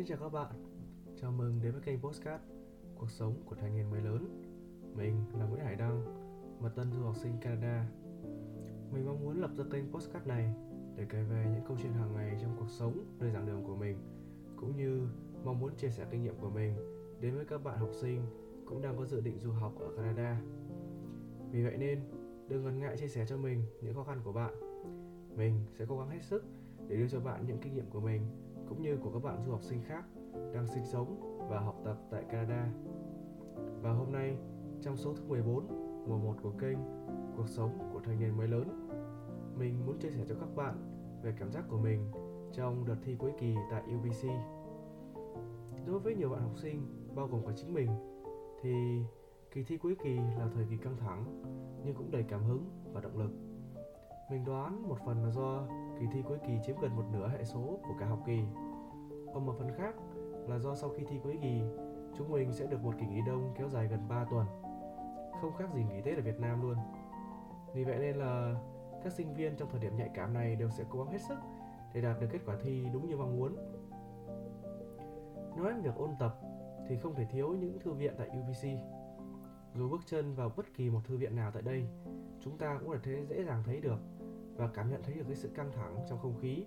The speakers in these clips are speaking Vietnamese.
Xin chào các bạn, chào mừng đến với kênh Postcard Cuộc sống của thanh niên mới lớn Mình là Nguyễn Hải Đăng, một tân du học sinh Canada Mình mong muốn lập ra kênh Postcard này để kể về những câu chuyện hàng ngày trong cuộc sống, nơi giảng đường của mình cũng như mong muốn chia sẻ kinh nghiệm của mình đến với các bạn học sinh cũng đang có dự định du học ở Canada. Vì vậy nên, đừng ngần ngại chia sẻ cho mình những khó khăn của bạn. Mình sẽ cố gắng hết sức để đưa cho bạn những kinh nghiệm của mình cũng như của các bạn du học sinh khác đang sinh sống và học tập tại Canada. Và hôm nay, trong số thứ 14, mùa 1 của kênh Cuộc sống của thanh niên mới lớn, mình muốn chia sẻ cho các bạn về cảm giác của mình trong đợt thi cuối kỳ tại UBC. Đối với nhiều bạn học sinh, bao gồm cả chính mình, thì kỳ thi cuối kỳ là thời kỳ căng thẳng nhưng cũng đầy cảm hứng và động lực. Mình đoán một phần là do kỳ thi cuối kỳ chiếm gần một nửa hệ số của cả học kỳ. Còn một phần khác là do sau khi thi cuối kỳ, chúng mình sẽ được một kỳ nghỉ đông kéo dài gần 3 tuần. Không khác gì nghỉ Tết ở Việt Nam luôn. Vì vậy nên là các sinh viên trong thời điểm nhạy cảm này đều sẽ cố gắng hết sức để đạt được kết quả thi đúng như mong muốn. Nói về việc ôn tập thì không thể thiếu những thư viện tại UBC. Dù bước chân vào bất kỳ một thư viện nào tại đây, chúng ta cũng có thể dễ dàng thấy được và cảm nhận thấy được cái sự căng thẳng trong không khí.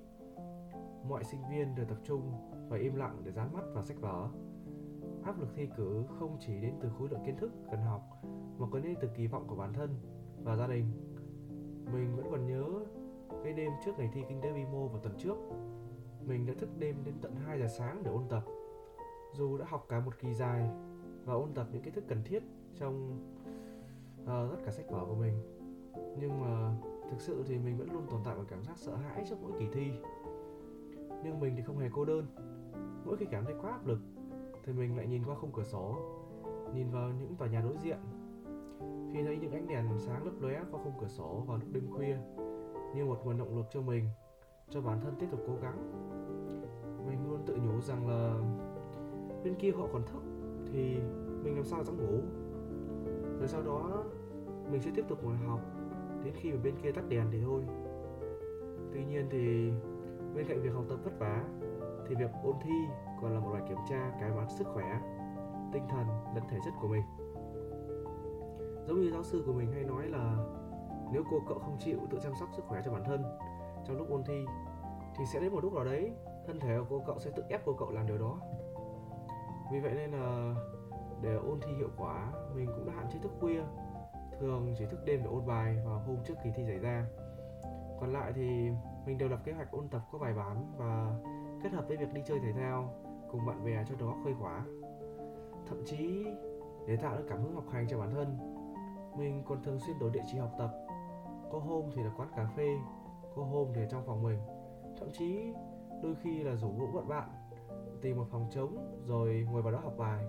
Mọi sinh viên đều tập trung và im lặng để dán mắt vào sách vở. Áp lực thi cử không chỉ đến từ khối lượng kiến thức cần học mà còn đến từ kỳ vọng của bản thân và gia đình. Mình vẫn còn nhớ cái đêm trước ngày thi kinh tế vi mô vào tuần trước. Mình đã thức đêm đến tận 2 giờ sáng để ôn tập. Dù đã học cả một kỳ dài và ôn tập những kiến thức cần thiết trong uh, tất cả sách vở của mình nhưng mà thực sự thì mình vẫn luôn tồn tại một cảm giác sợ hãi trước mỗi kỳ thi. Nhưng mình thì không hề cô đơn. Mỗi khi cảm thấy quá áp lực, thì mình lại nhìn qua khung cửa sổ, nhìn vào những tòa nhà đối diện. Khi thấy những ánh đèn sáng lấp lóe qua khung cửa sổ vào lúc đêm khuya, như một nguồn động lực cho mình, cho bản thân tiếp tục cố gắng. Mình luôn tự nhủ rằng là bên kia họ còn thức thì mình làm sao dám ngủ? Rồi sau đó, mình sẽ tiếp tục ngồi học đến khi mà bên kia tắt đèn thì thôi. Tuy nhiên thì bên cạnh việc học tập vất vả thì việc ôn thi còn là một bài kiểm tra cái mặt sức khỏe, tinh thần, lẫn thể chất của mình. Giống như giáo sư của mình hay nói là nếu cô cậu không chịu tự chăm sóc sức khỏe cho bản thân trong lúc ôn thi thì sẽ đến một lúc nào đấy thân thể của cô cậu sẽ tự ép cô cậu làm điều đó. Vì vậy nên là để ôn thi hiệu quả, mình cũng đã hạn chế thức khuya thường chỉ thức đêm để ôn bài vào hôm trước kỳ thi xảy ra. Còn lại thì mình đều lập kế hoạch ôn tập các bài bản và kết hợp với việc đi chơi thể thao cùng bạn bè cho đó khuây khỏa. Thậm chí, để tạo được cảm hứng học hành cho bản thân, mình còn thường xuyên đổi địa chỉ học tập. Có hôm thì là quán cà phê, có hôm thì trong phòng mình. Thậm chí, đôi khi là rủ ngũ bọn bạn tìm một phòng trống rồi ngồi vào đó học bài.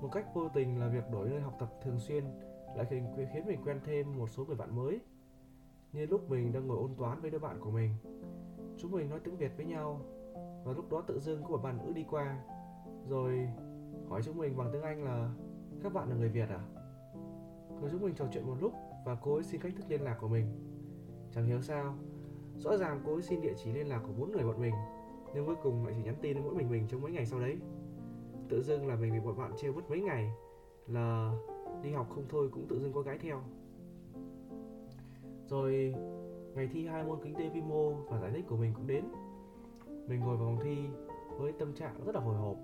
Một cách vô tình là việc đổi nơi học tập thường xuyên lại khiến, khiến mình quen thêm một số người bạn mới. Như lúc mình đang ngồi ôn toán với đứa bạn của mình chúng mình nói tiếng việt với nhau và lúc đó tự dưng có một bạn nữ đi qua rồi hỏi chúng mình bằng tiếng anh là các bạn là người việt à? Rồi chúng mình trò chuyện một lúc và cô ấy xin cách thức liên lạc của mình. Chẳng hiểu sao rõ ràng cô ấy xin địa chỉ liên lạc của bốn người bọn mình nhưng cuối cùng lại chỉ nhắn tin với mỗi mình mình trong mấy ngày sau đấy. Tự dưng là mình bị bọn bạn trêu mất mấy ngày là đi học không thôi cũng tự dưng có gái theo. Rồi, ngày thi hai môn kinh tế vi mô và giải thích của mình cũng đến. Mình ngồi vào phòng thi với tâm trạng rất là hồi hộp.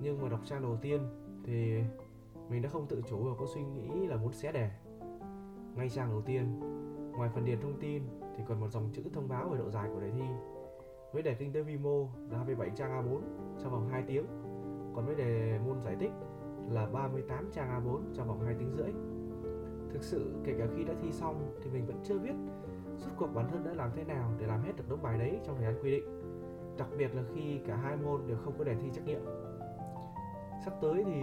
Nhưng mà đọc trang đầu tiên thì mình đã không tự chủ và có suy nghĩ là muốn xé đề ngay trang đầu tiên, ngoài phần điền thông tin thì còn một dòng chữ thông báo về độ dài của đề thi. Với đề kinh tế vi mô là 27 trang A4 trong vòng 2 tiếng. Còn với đề môn giải thích là 38 trang A4 trong vòng 2 tiếng rưỡi. Thực sự, kể cả khi đã thi xong thì mình vẫn chưa biết rốt cuộc bản thân đã làm thế nào để làm hết được đống bài đấy trong thời gian quy định. Đặc biệt là khi cả hai môn đều không có đề thi trắc nghiệm. Sắp tới thì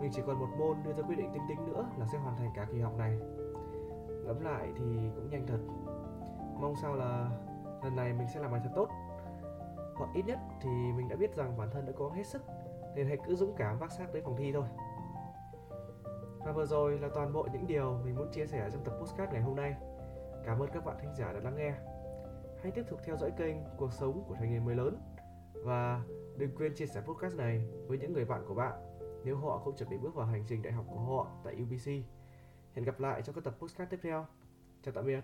mình chỉ còn một môn đưa ra quyết định tinh tinh nữa là sẽ hoàn thành cả kỳ học này. Ngẫm lại thì cũng nhanh thật. Mong sao là lần này mình sẽ làm bài thật tốt. Hoặc ít nhất thì mình đã biết rằng bản thân đã cố hết sức nên hãy cứ dũng cảm vác xác tới phòng thi thôi và vừa rồi là toàn bộ những điều mình muốn chia sẻ trong tập postcard ngày hôm nay cảm ơn các bạn thính giả đã lắng nghe hãy tiếp tục theo dõi kênh cuộc sống của thanh niên mới lớn Và đừng quên chia sẻ podcast này với những người bạn của bạn nếu họ cũng chuẩn bị bước vào hành trình đại học của họ tại UBC. Hẹn gặp lại trong các tập podcast tiếp theo. Chào tạm biệt.